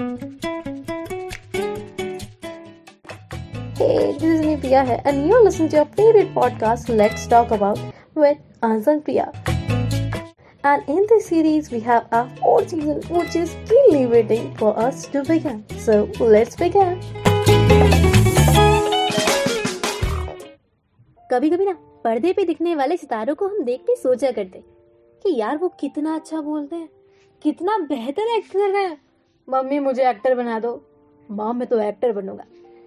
Hey, this is Priya here, and you're listening to your favorite podcast, Let's Talk About with Ansan Priya. And in this series, we have our fourth season, which is keenly waiting for us to begin. So let's begin. कभी कभी ना पर्दे पे दिखने वाले सितारों को हम देख के सोचा करते कि यार वो कितना अच्छा बोलते हैं कितना बेहतर एक्ट कर रहे हैं मम्मी, मुझे एक्टर बना दो। माँ मैं तो एक्टर बनूँगा।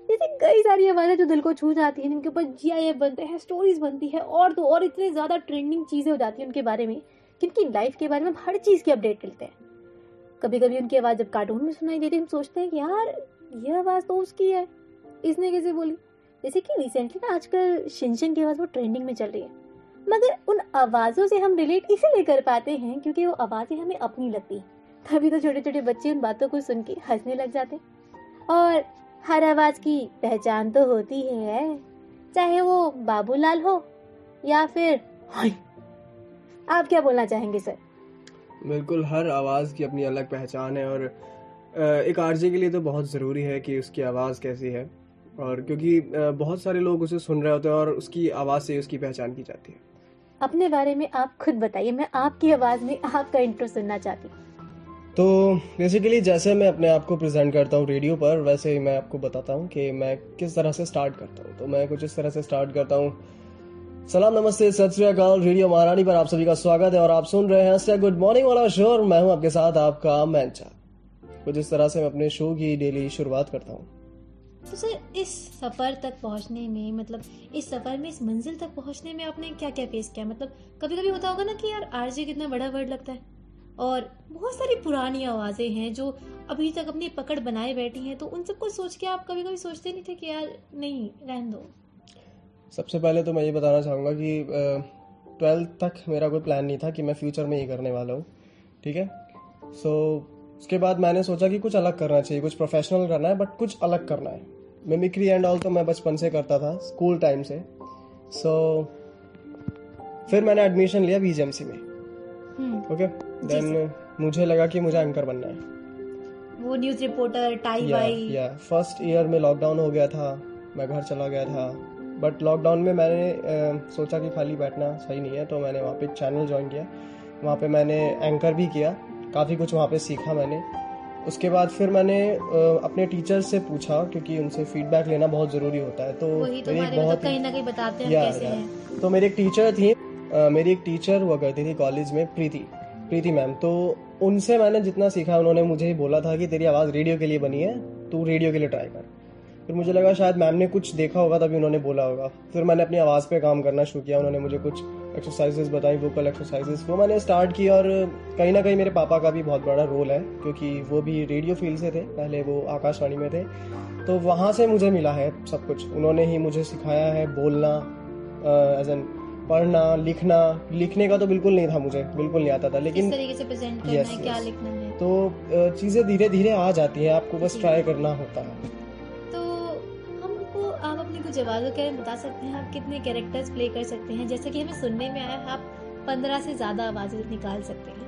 जैसे कई सारी आवाज़ें जो दिल को छू जाती हैं जिनके ऊपर जी आई एफ़ बनते हैं स्टोरीज बनती है, और तो और इतनी ज़्यादा ट्रेंडिंग चीज़ें हो जाती हैं उनके बारे में कि उनकी लाइफ के बारे में हर चीज़ की अपडेट मिलते हैं। कभी कभी उनकी आवाज़ जब कार्टून में सुनाई देती है, हम सोचते हैं कि यार, ये आवाज़ तो उसकी है। इसने कैसे बोली? जैसे कि रिसेंटली ना आजकल शिनशन की आवाज़ वो ट्रेंडिंग में चल रही है। मगर उन आवाजों से हम रिलेट इसीलिए कर पाते हैं, क्योंकि वो आवाज़ें हमें अपनी लगती हैं। तभी तो छोटे छोटे बच्चे उन बातों को सुन के हंसने लग जाते। और हर आवाज़ की पहचान तो होती है चाहे वो बाबूलाल हो या फिर आप क्या बोलना चाहेंगे सर? बिल्कुल हर आवाज़ की अपनी अलग पहचान है और एक आरजे के लिए तो बहुत ज़रूरी है कि उसकी आवाज़ कैसी है। और क्योंकि बहुत सारे लोग उसे सुन रहे होते हैं और उसकी आवाज़ से उसकी पहचान की जाती है। अपने बारे में आप खुद बताइए मैं आपकी आवाज़ में आपका इंट्रो सुनना चाहती हूँ। तो बेसिकली जैसे मैं अपने आप को प्रेजेंट करता हूँ रेडियो पर, वैसे ही मैं आपको बताता हूँ कि मैं किस तरह से स्टार्ट करता हूँ। तो मैं कुछ इस तरह से स्टार्ट करता हूँ। सलाम नमस्ते, सत श्रीकाल रेडियो महारानी पर आप सभी का स्वागत है और आप सुन रहे हैं गुड मॉर्निंग वाला शो और मैं हूँ आपके साथ आपका मैंचा कुछ इस तरह से मैं अपने शो की डेली शुरुआत करता हूँ। तो सर, इस सफ़र तक पहुँचने में मतलब इस सफ़र में, इस मंजिल तक पहुँचने में आपने क्या क्या फेस किया? मतलब कभी कभी होता होगा ना कि यार आरजे कितना बड़ा वर्ड लगता है। और बहुत सारी पुरानी आवाज़ें हैं जो अभी तक अपनी पकड़ बनाए बैठी हैं तो उन सबको सोच के आप कभी कभी सोचते नहीं थे कि यार नहीं रहन दो। सबसे पहले तो मैं ये बताना चाहूँगा कि ट्वेल्थ तक मेरा कोई प्लान नहीं था कि मैं फ्यूचर में ये करने वाला हूँ ठीक है? सो so, उसके बाद मैंने सोचा कि कुछ अलग करना चाहिए कुछ प्रोफेशनल करना है बट कुछ अलग करना है। मिमिक्री एंड ऑल तो मैं बचपन से करता था स्कूल टाइम से। सो so, फिर मैंने एडमिशन लिया बीजेएमसी में। ओके। देन मुझे लगा कि मुझे एंकर बनना है। वो न्यूज़ रिपोर्टर टाई वाई या फ़र्स्ट ईयर में लॉकडाउन हो गया था मैं घर चला गया था। बट लॉकडाउन में मैंने आ, सोचा कि खाली बैठना सही नहीं है तो मैंने वहाँ पे चैनल ज्वाइन किया। वहाँ पे मैंने एंकर भी किया काफ़ी कुछ वहाँ पे सीखा मैंने। उसके बाद फिर मैंने अपने टीचर से पूछा क्योंकि उनसे फीडबैक लेना बहुत ज़रूरी होता है तो, तो मेरी एक बहुत कहीं ना कहीं बताते हैं कैसे हैं। तो मेरी एक टीचर थी मेरी एक टीचर हुआ करती थी कॉलेज में, प्रीति प्रीति मैम। तो उनसे मैंने जितना सीखा, उन्होंने मुझे ही बोला था कि तेरी आवाज़ रेडियो के लिए बनी है, तू रेडियो के लिए ट्राई कर। फिर मुझे लगा शायद मैम ने कुछ देखा होगा, तभी उन्होंने बोला होगा। फिर मैंने अपनी आवाज़ पे काम करना शुरू किया, उन्होंने मुझे कुछ एक्सरसाइजेस बताई वोकल एक्सरसाइजेस वो मैंने स्टार्ट की और कहीं ना कहीं मेरे पापा का भी बहुत बड़ा रोल है, क्योंकि वो भी रेडियो फ़ील्ड से थे, पहले वो आकाशवाणी में थे। तो वहाँ से मुझे मिला है सब कुछ। उन्होंने ही मुझे सिखाया है बोलना एज एन पढ़ना लिखना लिखने का तो बिल्कुल नहीं था मुझे बिल्कुल नहीं आता था लेकिन तरीके से प्रेजेंट करना yes, है क्या लिखना है? तो चीज़ें धीरे धीरे आ जाती हैं आपको बस ट्राई करना होता है। तो हमको आप अपनी कुछ आवाजों के बता सकते हैं आप कितने कैरेक्टर्स प्ले कर सकते हैं? जैसे कि हमें सुनने में आया आप पंद्रह से ज़्यादा आवाज़ें निकाल सकते हैं।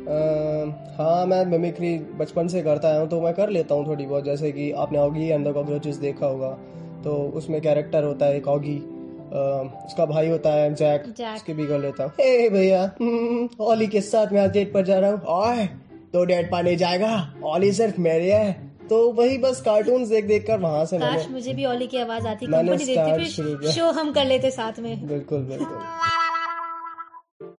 Uh, हाँ मैं मिमिक्री बचपन से करता आया हूँ तो मैं कर लेता हूँ थोड़ी बहुत जैसे कि आपने ऑगी एंड द कॉकरोचेस देखा होगा तो उसमें कैरेक्टर होता है एक ऑगी उसका भाई होता है जैक, जैक। उसकी भी कर लेता हूँ। हे भैया। ओली के साथ मैं आज डेट पर जा रहा हूँ। और तो डेट पाने जाएगा। ओली सिर्फ़ मेरे है। तो वही बस कार्टून देख देख कर वहाँ से मैंने मुझे भी ओली की आवाज़ आती। किया। शो हम कर लेते साथ में। बिल्कुल बिल्कुल।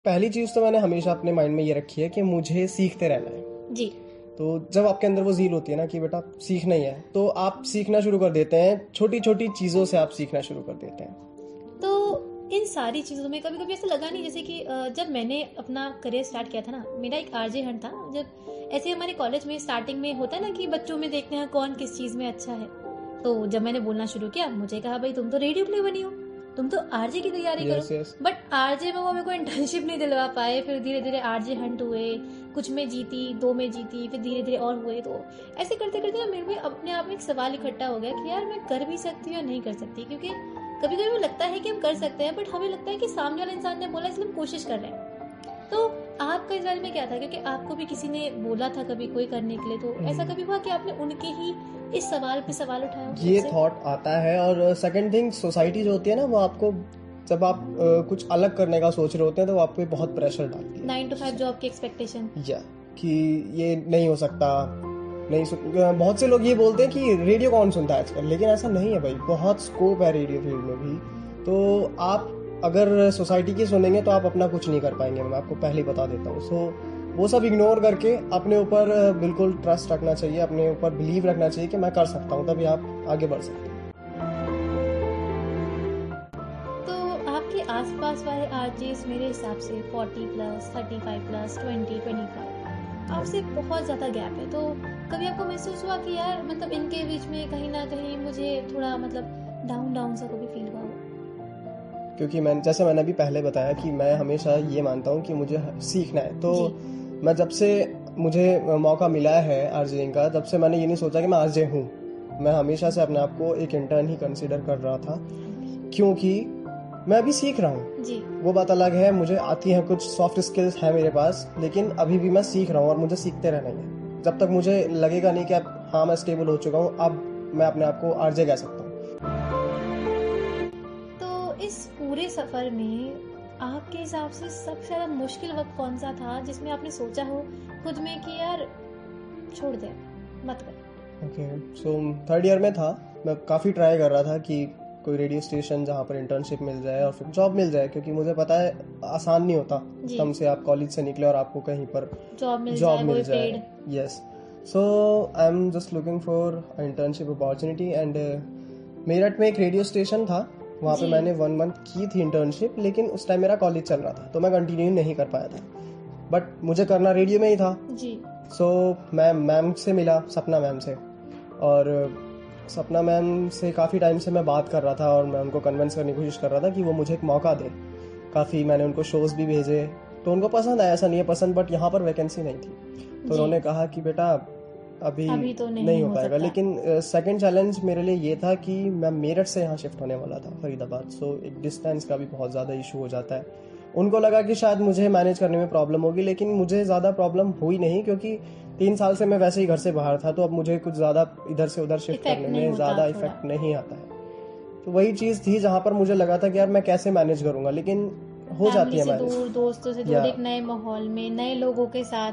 पहली चीज़ तो मैंने हमेशा अपने माइंड में ये रखी है कि मुझे सीखते रहना है। जी। तो जब आपके अंदर वो जील होती है ना कि बेटा सीखना ही है तो आप सीखना शुरू कर देते हैं। छोटी छोटी चीज़ों से आप सीखना शुरू कर देते हैं। इन सारी चीज़ों में कभी कभी ऐसा लगा नहीं जैसे कि जब मैंने अपना करियर स्टार्ट किया था ना मेरा एक आरजे हंट था जब ऐसे हमारे कॉलेज में स्टार्टिंग में होता है ना कि बच्चों में देखते हैं कौन किस चीज़ में अच्छा है। तो जब मैंने बोलना शुरू किया मुझे कहा भाई तुम तो रेडियो प्ले बनी हो तुम तो आरजे की तैयारी yes, करो yes. बट आरजे में वो मेरे को इंटर्नशिप नहीं दिलवा पाए फिर धीरे धीरे आरजे हंट हुए कुछ में जीती दो में जीती फिर धीरे धीरे और हुए। तो ऐसे करते करते ना मेरे में अपने आप में एक सवाल इकट्ठा हो गया कि यार मैं कर भी सकती हूँ या नहीं कर सकती? क्योंकि कभी कभी लगता है कि हम कर सकते हैं बट हमें लगता है कि सामने वाले इंसान ने बोला इसलिए हम कोशिश कर रहे हैं। तो आपका इस बारे में क्या था? क्योंकि आपको भी किसी ने बोला था कभी कोई करने के लिए तो हम्म। ऐसा कभी हुआ कि आपने उनके ही इस सवाल पे सवाल उठाया ये थॉट आता है और सेकंड थिंग सोसाइटी जो होती है ना वो आपको जब आप अ, कुछ अलग करने का सोच रहे होते हैं तो आप पे बहुत प्रेशर डालती है। नाइन टू फाइव जॉब की एक्सपेक्टेशन या कि ये नहीं हो सकता। नहीं सुन बहुत से लोग ये बोलते हैं कि रेडियो कौन सुनता है आजकल? लेकिन ऐसा नहीं है भाई, बहुत स्कोप है रेडियो फ़ील्ड में भी। तो आप अगर सोसाइटी की सुनेंगे तो आप अपना कुछ नहीं कर पाएँगे। मैं आपको पहले बता देता हूँ। सो वो सब इग्नोर करके अपने ऊपर बिल्कुल ट्रस्ट रखना चाहिए, अपने ऊपर बिलीव रखना चाहिए कि मैं कर सकता हूँ, तभी आप आगे बढ़ सकते हैं। तो आसपास वाले आरजेस मेरे हिसाब से 40 प्लस 35 प्लस 20 25 आपसे बहुत ज़्यादा गैप है। तो कभी आपको महसूस हुआ कि यार मतलब इनके बीच में कहीं ना कहीं मुझे थोड़ा मतलब डाउन डाउन सा कभी फील हुआ क्योंकि मैं जैसे मैंने अभी पहले बताया कि मैं हमेशा ये मानता हूँ कि मुझे सीखना है। तो मैं जब से मुझे मौका मिला है आरजेइंग का तब से मैंने ये नहीं सोचा कि मैं आरजे हूँ। मैं हमेशा से अपने आप को एक इंटर्न ही कंसिडर कर रहा था। क्योंकि मैं अभी सीख रहा हूँ। वो बात अलग है मुझे आती है कुछ सॉफ्ट स्किल्स है मेरे पास लेकिन अभी भी मैं सीख रहा हूँ और मुझे सीखते रहना है। जब तक मुझे लगेगा नहीं कि अब हाँ मैं स्टेबल हो चुका हूँ अब मैं अपने आप को आरजे कह सकता हूँ। तो इस पूरे सफ़र में आपके हिसाब से सबसे ज़्यादा मुश्किल वक्त कौन सा था जिसमें आपने सोचा हो खुद में कि यार छोड़ दे मत कर। ओके सो थर्ड ईयर में था मैं काफ़ी ट्राई कर रहा था कि कोई रेडियो स्टेशन जहाँ पर इंटर्नशिप मिल जाए और फिर जॉब मिल जाए क्योंकि मुझे पता है आसान नहीं होता। कम से आप कॉलेज से निकले और आपको कहीं पर जॉब मिल जॉब जाए मिल जाए। Yes so I am just looking for internship opportunity and Meerut में एक रेडियो स्टेशन था। वहाँ पे मैंने वन मंथ की थी इंटर्नशिप लेकिन उस टाइम मेरा कॉलेज चल रहा था तो मैं कंटिन्यू नहीं कर पाया था। बट मुझे करना रेडियो में ही था। जी। सो मैं मैम से मिला सपना मैम से। और सपना मैम से काफ़ी टाइम से मैं बात कर रहा था और मैं उनको कन्विंस करने की कोशिश कर रहा था कि वो मुझे एक मौका दे। काफ़ी मैंने उनको शोज़ भी भेजे। तो उनको पसंद आया ऐसा नहीं है पसंद बट यहाँ पर वैकेंसी नहीं थी। तो उन्होंने कहा कि बेटा अभी अभी तो नहीं नहीं हो पाएगा। लेकिन सेकंड uh, चैलेंज मेरे लिए ये था कि मैं मेरठ से यहाँ शिफ्ट होने वाला था फरीदाबाद। सो एक डिस्टेंस का भी बहुत ज़्यादा इशू हो जाता है। उनको लगा कि शायद मुझे मैनेज करने में प्रॉब्लम होगी लेकिन मुझे ज़्यादा प्रॉब्लम हुई नहीं क्योंकि तीन साल से मैं वैसे ही घर से बाहर था तो अब मुझे कुछ ज़्यादा इधर से उधर शिफ्ट करने में ज़्यादा इफ़ेक्ट नहीं आता है। तो वही चीज़ थी जहाँ पर मुझे लगा था कि यार मैं कैसे मैनेज करूँगा। लेकिन हो जाती है से दूर दोस्तों से दूर एक नए माहौल में नए लोगों के साथ।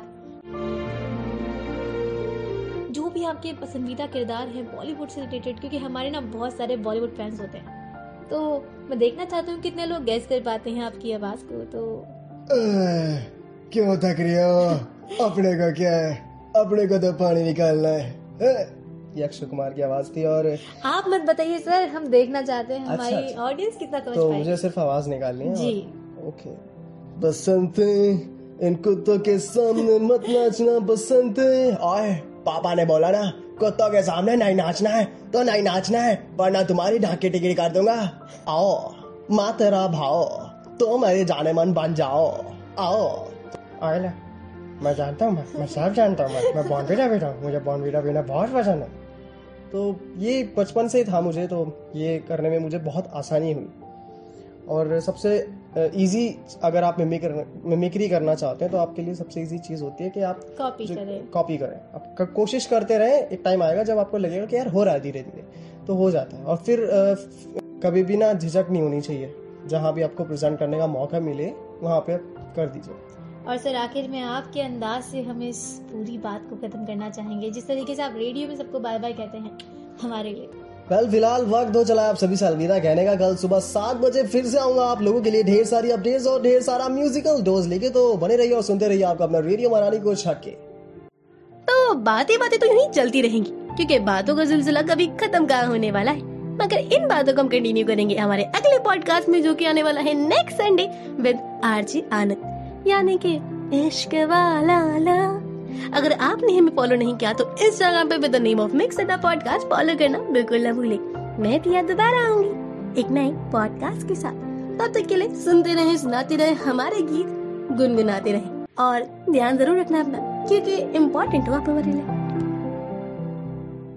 जो भी आपके पसंदीदा किरदार हैं बॉलीवुड से रिलेटेड क्योंकि हमारे ना बहुत सारे बॉलीवुड फैंस होते हैं। तो मैं देखना चाहती हूँ कितने लोग गैस कर पाते हैं आपकी आवाज़ को तो क्यों थक रही हो? अपने को क्या है? अपने को तो पानी निकालना है। ये अक्षय कुमार की आवाज़ थी और आप मत बताइए सर हम देखना चाहते हैं अच्छा, हमारी अच्छा। ऑडियंस कितना समझ तो मुझे सिर्फ़ आवाज़ निकालनी है जी। और- ओके। बसंत, इन कुत्तों के सामने मत नाचना, बसंत। आए, पापा ने बोला ना, कुत्तों के सामने नहीं नाचना है तो नहीं नाचना है, वरना तुम्हारी ढाकी टिकड़ी कर दूँगा। आओ माँ तेरा भाओ तो मेरे जाने मन बन जाओ। आओ। आए ना, मैं जानता हूँ, मैं मैं सब जानता हूँ, मैं मैं बॉन्डवीटा पीता हूँ मुझे बॉन्डवीटा पीना बहुत पसंद है। तो ये बचपन से ही था मुझे तो ये करने में मुझे बहुत आसानी हुई। और सबसे इजी अगर आप मिमिक मिमिक्री करना चाहते हैं तो आपके लिए सबसे इजी चीज़ होती है कि आप कॉपी करें। कॉपी करें। आप कोशिश करते रहें एक टाइम आएगा जब आपको लगेगा कि यार हो रहा है धीरे धीरे तो हो जाता है। और फिर कभी भी ना झिझक नहीं होनी चाहिए। जहाँ भी आपको प्रेजेंट करने का मौका मिले वहाँ पे कर दीजिए। और सर आखिर में आपके अंदाज से हम इस पूरी बात को खत्म करना चाहेंगे। जिस तरीके से आप रेडियो में सबको बाय बाय कहते हैं हमारे लिए। वेल फ़िलहाल वक्त हो चला है आप सभी से अलविदा कहने का। कल सुबह सात बजे फिर से आऊँगा आप लोगों के लिए ढेर सारी अपडेट्स और ढेर सारा म्यूजिकल डोज लेके। तो बने रहिए और सुनते रहिए आपका अपना रेडियो मरानी को छक के। तो बातें बातें तो यूँ ही चलती रहेंगी, क्योंकि बातों का सिलसिला कभी खत्म कहाँ होने वाला है? मगर इन बातों को हम कंटिन्यू करेंगे हमारे अगले पॉडकास्ट में, जो कि आने वाला है next Sunday with RJ Anand यानी कि इश्क वाला ला। अगर आपने हमें फॉलो नहीं किया तो इंस्टाग्राम पे with the name of mix podcast follow करना बिल्कुल ना भूले। मैं प्रिया दोबारा आऊँगी एक नए पॉडकास्ट के साथ। तब तक के लिए सुनते रहे, सुनाते रहे हमारे गीत, गुनगुनाते रहे। और ध्यान ज़रूर रखना अपना, क्योंकि इम्पोर्टेंट हो आप हमारे लिए।